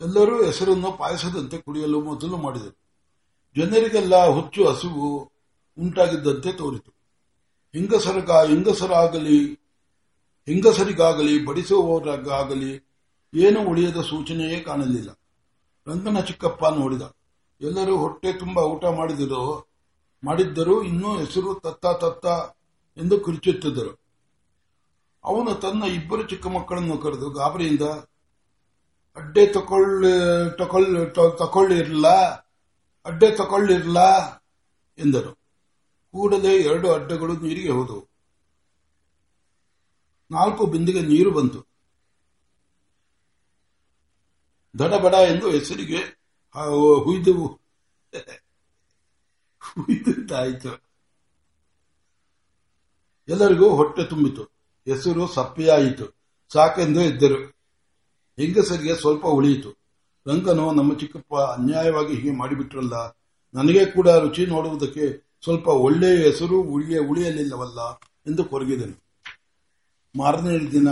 ಎಲ್ಲರೂ ಹೆಸರನ್ನು ಪಾಯಸದಂತೆ ಕುಡಿಯಲು ಮೊದಲು ಮಾಡಿದರು. ಜನರಿಗೆಲ್ಲ ಹುಚ್ಚು ಹಸಿವು ಉಂಟಾಗಿದ್ದಂತೆ ತೋರಿತು. ಹಿಂಗಸರಗ ಹಿಂಗಸರಾಗಲಿ, ಹಿಂಗಸರಿಗಾಗಲಿ ಬಡಿಸುವವರಾಗಲಿ ಏನು ಉಳಿಯದ ಸೂಚನೆಯೇ ಕಾಣಲಿಲ್ಲ. ರಂಗನ ಚಿಕ್ಕಪ್ಪ ನೋಡಿದ. ಎಲ್ಲರೂ ಹೊಟ್ಟೆ ತುಂಬಾ ಊಟ ಮಾಡಿದರು, ಮಾಡಿದ್ದರೂ ಇನ್ನೂ ಹೆಸರು ತತ್ತ ತತ್ತ ಎಂದು ಕಿರುಚುತ್ತಿದ್ದರು. ಅವನು ತನ್ನ ಇಬ್ಬರು ಚಿಕ್ಕ ಮಕ್ಕಳನ್ನು ಕರೆದು ಗಾಬರಿಯಿಂದ, ಅಡ್ಡೆ ತಕೊಳ್ಳ ತಕೊಳ್ಳ ತಕೊಳ್ಳಿರ್ಲ, ಅಡ್ಡೆ ತಕೊಳ್ಳಿರ್ಲ, ಎಂದರು. ಕೂಡಲೇ ಎರಡು ಅಡ್ಡೆಗಳು ನೀರಿಗೆ ಹೋದವು. ನಾಲ್ಕು ಬಿಂದಿಗೆ ನೀರು ಬಂತು. ದಡಬಡ ಎಂದು ಹೆಸರಿಗೆ ಹುಯ್ದುವು ಹುಯ್ದು ಹುಯ್ದಾಯಿತು ಎಲ್ಲರಿಗೂ ಹೊಟ್ಟೆ ತುಂಬಿತು. ಹೆಸರು ಸಪ್ಪೆಯಾಯಿತು ಸಾಕೆಂದು ಇದ್ದರು. ಹೆಂಗಸರಿಗೆ ಸ್ವಲ್ಪ ಉಳಿಯಿತು. ರಂಗನು ನಮ್ಮ ಚಿಕ್ಕಪ್ಪ ಅನ್ಯಾಯವಾಗಿ ಹೀಗೆ ಮಾಡಿಬಿಟ್ರಲ್ಲ, ನನಗೆ ಕೂಡ ರುಚಿ ನೋಡುವುದಕ್ಕೆ ಸ್ವಲ್ಪ ಒಳ್ಳೆಯ ಹೆಸರು ಉಳಿಯ, ಉಳಿಯಲಿಲ್ಲವಲ್ಲ ಎಂದು ಕೊರಗಿದನು. ಮಾರನೇ ದಿನ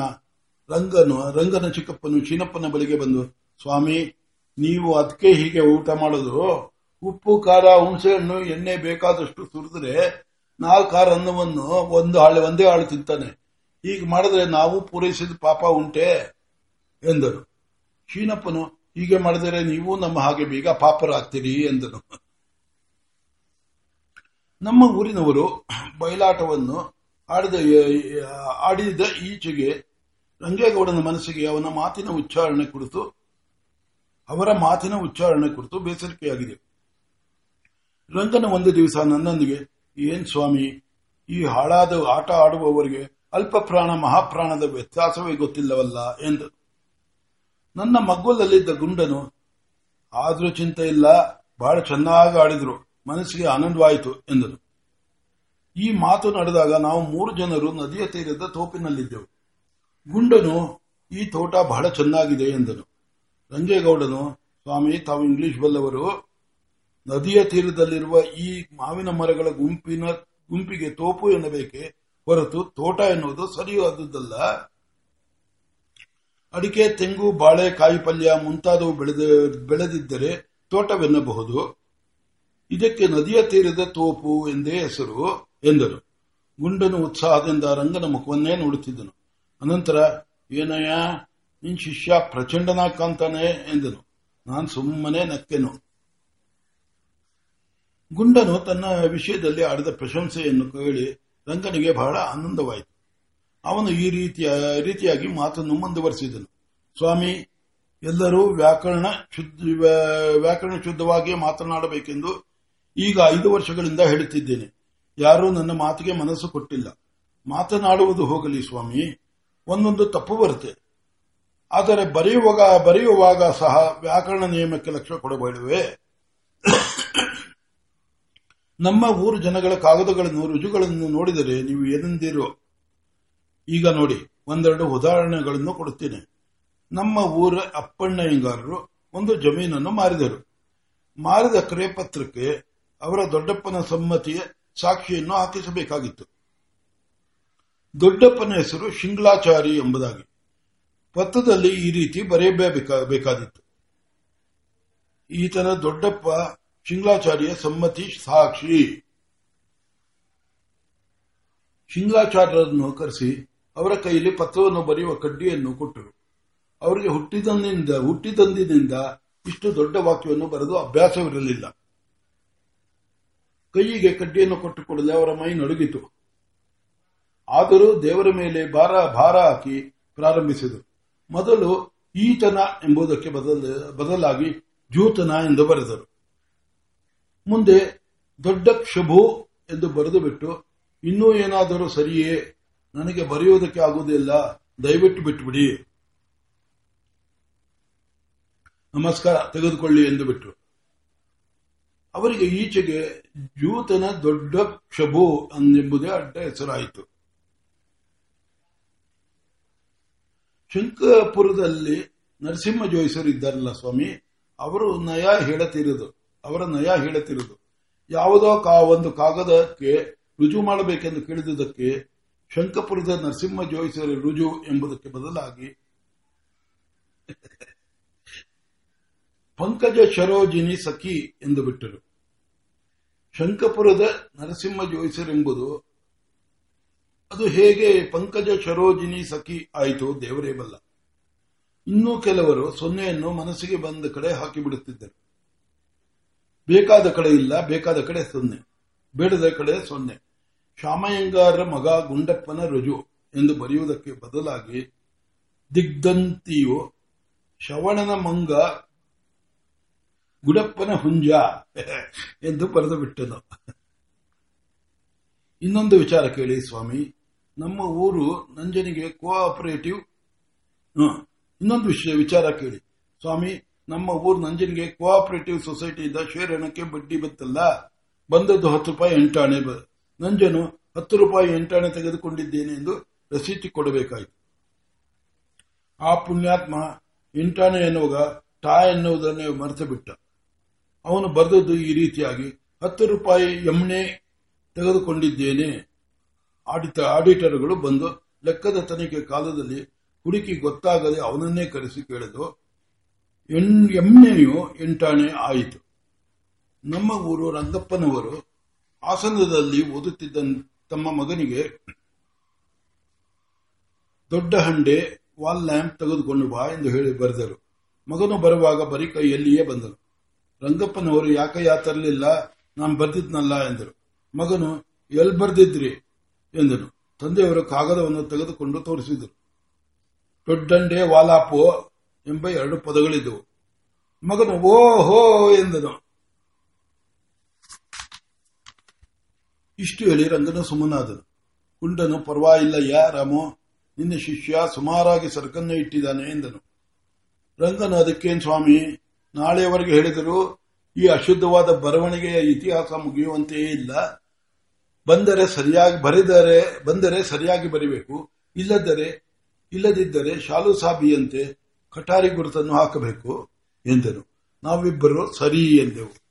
ರಂಗನು, ರಂಗನ ಚಿಕ್ಕಪ್ಪನು ಚೀನಪ್ಪನ ಬಳಿಗೆ ಬಂದು, ಸ್ವಾಮಿ, ನೀವು ಅದಕ್ಕೆ ಹೀಗೆ ಊಟ ಮಾಡೋದು ಉಪ್ಪು, ಖಾರ, ಹುಣಸೆಹಣ್ಣು, ಎಣ್ಣೆ ಬೇಕಾದಷ್ಟು ಸುರಿದ್ರೆ ನಾಲ್ಕಾರು ಅನ್ನವನ್ನು ಒಂದು ಹಾಳೆ, ಒಂದೇ ಹಾಳು ತಿಂತಾನೆ. ಹೀಗೆ ಮಾಡಿದ್ರೆ ನಾವು ಪೂರೈಸಿದ ಪಾಪ ಉಂಟೆ ಎಂದರು. ಶೀನಪ್ಪನು ಹೀಗೆ ಮಾಡಿದರೆ ನೀವು ನಮ್ಮ ಹಾಗೆ ಬೀಗ ಪಾಪರಾಗ್ತೀರಿ ಎಂದನು. ನಮ್ಮ ಊರಿನವರು ಬಯಲಾಟವನ್ನು ಆಡಿದ ಆಡಿದ ಈಚೆಗೆ ರಂಗೇಗೌಡನ ಮನಸ್ಸಿಗೆ ಅವನ ಮಾತಿನ ಉಚ್ಚಾರಣೆ ಕುರಿತು, ಅವರ ಮಾತಿನ ಉಚ್ಚಾರಣೆ ಕುರಿತು ಬೇಸರಿಕೆಯಾಗಿದೆ. ರಂಗನ ಒಂದು ದಿವಸ ನನ್ನೊಂದಿಗೆ, ಏನ್ ಸ್ವಾಮಿ, ಈ ಹಾಳಾದ ಆಟ ಆಡುವವರಿಗೆ ಅಲ್ಪ ಪ್ರಾಣ ಮಹಾಪ್ರಾಣದ ವ್ಯತ್ಯಾಸವೇ ಗೊತ್ತಿಲ್ಲವಲ್ಲ ಎಂದು. ನನ್ನ ಮಗ್ಗುಲಲ್ಲಿದ್ದ ಗುಂಡನು ಆದರೂ ಚಿಂತೆ ಇಲ್ಲ, ಬಹಳ ಚೆನ್ನಾಗಿ ಆಡಿದ್ರು, ಮನಸ್ಸಿಗೆ ಆನಂದವಾಯಿತು ಎಂದನು. ಈ ಮಾತು ನಡೆದಾಗ ನಾವು ಮೂರು ಜನರು ನದಿಯ ತೀರದ ತೋಪಿನಲ್ಲಿದ್ದೆವು. ಗುಂಡನು, ಈ ತೋಟ ಬಹಳ ಚೆನ್ನಾಗಿದೆ ಎಂದನು. ರಂಜೇಗೌಡನು ಸ್ವಾಮಿ, ತಾವು ಇಂಗ್ಲಿಷ್ ಬಲ್ಲವರು. ನದಿಯ ತೀರದಲ್ಲಿರುವ ಈ ಮಾವಿನ ಮರಗಳ ಗುಂಪಿನ, ಗುಂಪಿಗೆ ತೋಪು ಎನ್ನಬೇಕೆ? ಹೊರತು ತೋಟ ಎನ್ನುವುದು ಸರಿಯಾದದ್ದಲ್ಲ ಅಡಿಕೆ, ತೆಂಗು, ಬಾಳೆ, ಕಾಯಿ ಪಲ್ಯ ಮುಂತಾದವು ಬೆಳೆದ, ಬೆಳೆದಿದ್ದರೆ ತೋಟವೆನ್ನಬಹುದು. ಇದಕ್ಕೆ ನದಿಯ ತೀರದ ತೋಪು ಎಂದೇ ಹೆಸರು ಎಂದರು. ಗುಂಡನು ಉತ್ಸಾಹದಿಂದ ರಂಗನ ಮುಖವನ್ನೇ ನೋಡುತ್ತಿದ್ದನು. ಅನಂತರ, ಏನಯ್ಯ, ನಿನ್ ಶಿಷ್ಯ ಪ್ರಚಂಡನ ಕಾಣ್ತಾನೆ ಎಂದನು. ನಾನು ಸುಮ್ಮನೆ ನಕ್ಕೆನು? ಗುಂಡನು ತನ್ನ ವಿಷಯದಲ್ಲಿ ಆಡಿದ ಪ್ರಶಂಸೆಯನ್ನು ಕೇಳಿ ರಂಗನಿಗೆ ಬಹಳ ಆನಂದವಾಯಿತು. ಅವನು ಈ ರೀತಿಯ, ರೀತಿಯಾಗಿ ಮಾತನ್ನು ಮುಂದುವರೆಸಿದನು. ಸ್ವಾಮಿ, ಎಲ್ಲರೂ ವ್ಯಾಕರಣ ಶುದ್ಧ ವ್ಯಾಕರಣ ಶುದ್ಧವಾಗಿ ಮಾತನಾಡಬೇಕೆಂದು ಈಗ ಐದು ವರ್ಷಗಳಿಂದ ಹೇಳುತ್ತಿದ್ದೇನೆ. ಯಾರೂ ನನ್ನ ಮಾತಿಗೆ ಮನಸ್ಸು ಕೊಟ್ಟಿಲ್ಲ. ಮಾತನಾಡುವುದು ಹೋಗಲಿ ಸ್ವಾಮಿ. ಒಂದೊಂದು ತಪ್ಪು ಬರುತ್ತೆ. ಆದರೆ ಬರೆಯುವಾಗ ಬರೆಯುವಾಗ ಸಹ ವ್ಯಾಕರಣ ನಿಯಮಕ್ಕೆ ಲಕ್ಷ್ಯ ಕೊಡಬೇಡವೇ. ನಮ್ಮ ಊರು ಜನಗಳ ಕಾಗದಗಳನ್ನು, ರುಜುಗಳನ್ನು ನೋಡಿದರೆ ನೀವು ಏನೆಂದಿರೋ? ಈಗ ನೋಡಿ, ಒಂದೆರಡು ಉದಾಹರಣೆಗಳನ್ನು ಕೊಡುತ್ತೇನೆ. ನಮ್ಮ ಊರ ಅಪ್ಪಣ್ಣಯ್ಯಂಗಾರರು ಒಂದು ಜಮೀನನ್ನು ಮಾರಿದರು. ಮಾರಿದ ಕ್ರಯಪತ್ರಕ್ಕೆ ಅವರ ದೊಡ್ಡಪ್ಪನ ಸಮ್ಮತಿಯ ಸಾಕ್ಷಿಯನ್ನು ಹಾಕಿಸಬೇಕಾಗಿತ್ತು. ದೊಡ್ಡಪ್ಪನ ಹೆಸರು ಶಿಂಗ್ಲಾಚಾರಿ ಎಂಬುದಾಗಿ. ಪತ್ರದಲ್ಲಿ ಈ ರೀತಿ ಬರೆಯಬೇಕಾದಿತ್ತು ಈತನ ದೊಡ್ಡಪ್ಪ ಶಿಂಗ್ಲಾಚಾರ್ಯ ಸಮ್ಮತಿ ಸಾಕ್ಷಿ. ಶಿಂಗ್ಲಾಚಾರ್ಯರನ್ನು ಕರೆಸಿ ಅವರ ಕೈಯಲ್ಲಿ ಪತ್ರವನ್ನು ಬರೆಯುವ ಕಡ್ಡಿಯನ್ನು ಕೊಟ್ಟರು. ಅವರಿಗೆ ಹುಟ್ಟಿದಂದಿನಿಂದ ಹುಟ್ಟಿದಂದಿನಿಂದ ಇಷ್ಟು ದೊಡ್ಡ ವಾಕ್ಯವನ್ನು ಬರೆದು ಅಭ್ಯಾಸವಿರಲಿಲ್ಲ. ಕೈಯಿಗೆ ಕಡ್ಡಿಯನ್ನು ಕೊಟ್ಟು ಕೂಡಲೇ ಅವರ ಮೈ ನಡುಗಿತು. ಆದರೂ ದೇವರ ಮೇಲೆ ಭಾರ ಭಾರ ಹಾಕಿ ಪ್ರಾರಂಭಿಸಿದರು. ಮೊದಲು ಈತನ ಎಂಬುದಕ್ಕೆ ಬದಲಾಗಿ ಜೂತನ ಎಂದು ಬರೆದರು. ಮುಂದೆ ದೊಡ್ಡ ಕ್ಷಭು ಎಂದು ಬರೆದು ಬಿಟ್ಟು ಇನ್ನೂ ಏನಾದರೂ ಸರಿಯೇ? ನನಗೆ ಬರೆಯುವುದಕ್ಕೆ ಆಗುವುದಿಲ್ಲ. ದಯವಿಟ್ಟು ಬಿಟ್ಟುಬಿಡಿ. ನಮಸ್ಕಾರ, ತೆಗೆದುಕೊಳ್ಳಿ ಎಂದು ಬಿಟ್ಟು ಅವರಿಗೆ ಈಚೆಗೆ ಜೂತನ ದೊಡ್ಡ ಕ್ಷಭು ಎಂಬುದೇ ಅಡ್ಡ ಹೆಸರಾಯಿತು. ಶಂಕರಪುರದಲ್ಲಿ ನರಸಿಂಹ ಜೋಯಿಸರು ಇದ್ದಾರಲ್ಲ ಸ್ವಾಮಿ, ಅವರು ನಯ ಹೇಳತಿರುವುದು ಅವರ ನಯ ಹೇಳುತ್ತಿರುವುದು. ಯಾವುದೋ ಕಾ ಒಂದು ಕಾಗದಕ್ಕೆ ರುಜು ಮಾಡಬೇಕೆಂದು ಕೇಳಿದುದಕ್ಕೆ ಶಂಕಪುರದ ನರಸಿಂಹ ಜೋಯಿಸರ ರುಜು ಎಂಬುದಕ್ಕೆ ಬದಲಾಗಿ ಪಂಕಜ ಶರೋಜಿನಿ ಸಖಿ ಎಂದು ಬಿಟ್ಟರು. ಶಂಕಪುರದ ನರಸಿಂಹ ಜೋಯಿಸರೆಂಬುದು ಅದು ಹೇಗೆ ಪಂಕಜ ಶರೋಜಿನಿ ಸಖಿ ಆಯಿತು ದೇವರೇ ಬಲ್ಲ ಇನ್ನೂ ಕೆಲವರು ಸೊನ್ನೆಯನ್ನು ಮನಸ್ಸಿಗೆ ಬಂದ ಕಡೆ ಹಾಕಿಬಿಡುತ್ತಿದ್ದರು. ಬೇಕಾದ ಕಡೆ ಇಲ್ಲ, ಬೇಕಾದ ಕಡೆ ಸೊನ್ನೆ. ಬೇಡದ ಕಡೆ ಸೊನ್ನೆ. ಶಾಮಯ್ಯಂಗಾರ ಮಗ ಗುಂಡಪ್ಪನ ರುಜು ಎಂದು ಬರೆಯುವುದಕ್ಕೆ ಬದಲಾಗಿ ದಿಗ್ಧಂತಿಯು ಶವಣನ ಮಂಗ ಗುಡಪ್ಪನ ಹುಂಜ ಎಂದು ಬರೆದು ಬಿಟ್ಟನು ಇನ್ನೊಂದು ವಿಚಾರ ಕೇಳಿ ಸ್ವಾಮಿ. ನಮ್ಮ ಊರು ನಂಜನಿಗೆ ಕೋಆಪರೇಟಿವ್ ಇನ್ನೊಂದು ವಿಷಯ ವಿಚಾರ ಕೇಳಿ. ಸ್ವಾಮಿ ನಮ್ಮ ಊರು ನಂಜನ್ಗೆ ಕೋಆಪರೇಟಿವ್ ಸೊಸೈಟಿಯಿಂದ ಶೇರ್ ಹಣಕ್ಕೆ ಬಡ್ಡಿ ಬತ್ತಲ್ಲ. ಬಂದದ್ದು ಹತ್ತು ರೂಪಾಯಿ ಎಂಟಾಣೆ ನಂಜನು ಹತ್ತು ರೂಪಾಯಿ ಎಂಟಾಣೆ ತೆಗೆದುಕೊಂಡಿದ್ದೇನೆ ಎಂದು ರಸೀತಿ ಕೊಡಬೇಕಾಯಿತು. ಆ ಪುಣ್ಯಾತ್ಮ ಎಂಟಾಣೆ ಎನ್ನುವಾಗ ಟಾ ಎನ್ನುವುದನ್ನೇ ಮರೆತು ಬಿಟ್ಟ ಅವನು ಬರೆದದ್ದು ಈ ರೀತಿಯಾಗಿ, ಹತ್ತು ರೂಪಾಯಿ ಎಮ್ಮೆ ತೆಗೆದುಕೊಂಡಿದ್ದೇನೆ. ಆಡಿಟ ಆಡಿಟರ್ಗಳು ಬಂದು ಲೆಕ್ಕದ ತನಿಖೆ ಕಾಲದಲ್ಲಿ ಹುಡುಕಿ ಗೊತ್ತಾಗದೆ ಅವನನ್ನೇ ಕರೆಸಿ ಕೇಳಿದು ಎಮ್ಮನೆಯು ಎಂಟಾಣೆ ಆಯಿತು. ನಮ್ಮ ಊರು ರಂಗಪ್ಪನವರು ಆಸನದಲ್ಲಿ ಓದುತ್ತಿದ್ದ ತಮ್ಮ ಮಗನಿಗೆ ದೊಡ್ಡ ಹಂಡೆ, ವಾಲ್ ಲ್ಯಾಂಪ್ ತೆಗೆದುಕೊಂಡು ಬಾ ಎಂದು ಹೇಳಿ ಬರೆದರು. ಮಗನು ಬರುವಾಗ ಬರೀ ಕೈಯಲ್ಲಿಯೇ ಬಂದರು ರಂಗಪ್ಪನವರು ಯಾಕಯ್ಯ ತರಲಿಲ್ಲ? ನಾನು ಬರ್ದಿದ್ನಲ್ಲ ಎಂದರು. ಮಗನು ಎಲ್ಲಿ ಬರ್ದಿದ್ರಿ? ಎಂದನು. ತಂದೆಯವರು ಕಾಗದವನ್ನು ತೆಗೆದುಕೊಂಡು ತೋರಿಸಿದರು. ದೊಡ್ಡಂಡೆ ವಾಲಾಪೋ ಎಂಬ ಎರಡು ಪದಗಳಿದ್ದವು. ಮಗನು ಓ ಹೋ ಎಂದನು. ಇಷ್ಟು ಹೇಳಿ ರಂಗನು ಸುಮ್ಮನಾದನು. ಕುಂಡನು ಪರವಾಗಿಲ್ಲಯ್ಯ ರಾಮು, ನಿನ್ನ ಶಿಷ್ಯ ಸುಮಾರಾಗಿ ಸರಕನ್ನು ಇಟ್ಟಿದ್ದಾನೆ ಎಂದನು. ರಂಗನು, ಅದಕ್ಕೇನು ಸ್ವಾಮಿ? ನಾಳೆಯವರೆಗೆ ಹೇಳಿದರು ಈ ಅಶುದ್ಧವಾದ ಬರವಣಿಗೆಯ ಇತಿಹಾಸ ಮುಗಿಯುವಂತೆಯೇ ಇಲ್ಲ. ಬಂದರೆ ಸರಿಯಾಗಿ ಬರೆದರೆ, ಬಂದರೆ ಸರಿಯಾಗಿ ಬರಿಬೇಕು. ಇಲ್ಲದರೆ ಇಲ್ಲದಿದ್ದರೆ ಶಾಲು ಸಾಬಿಯಂತೆ. ಕಟಾರಿ ಗುರುತನ್ನು ಹಾಕಬೇಕು ಎಂದನು. ನಾವಿಬ್ಬರು ಸರಿ ಎಂದೆವು.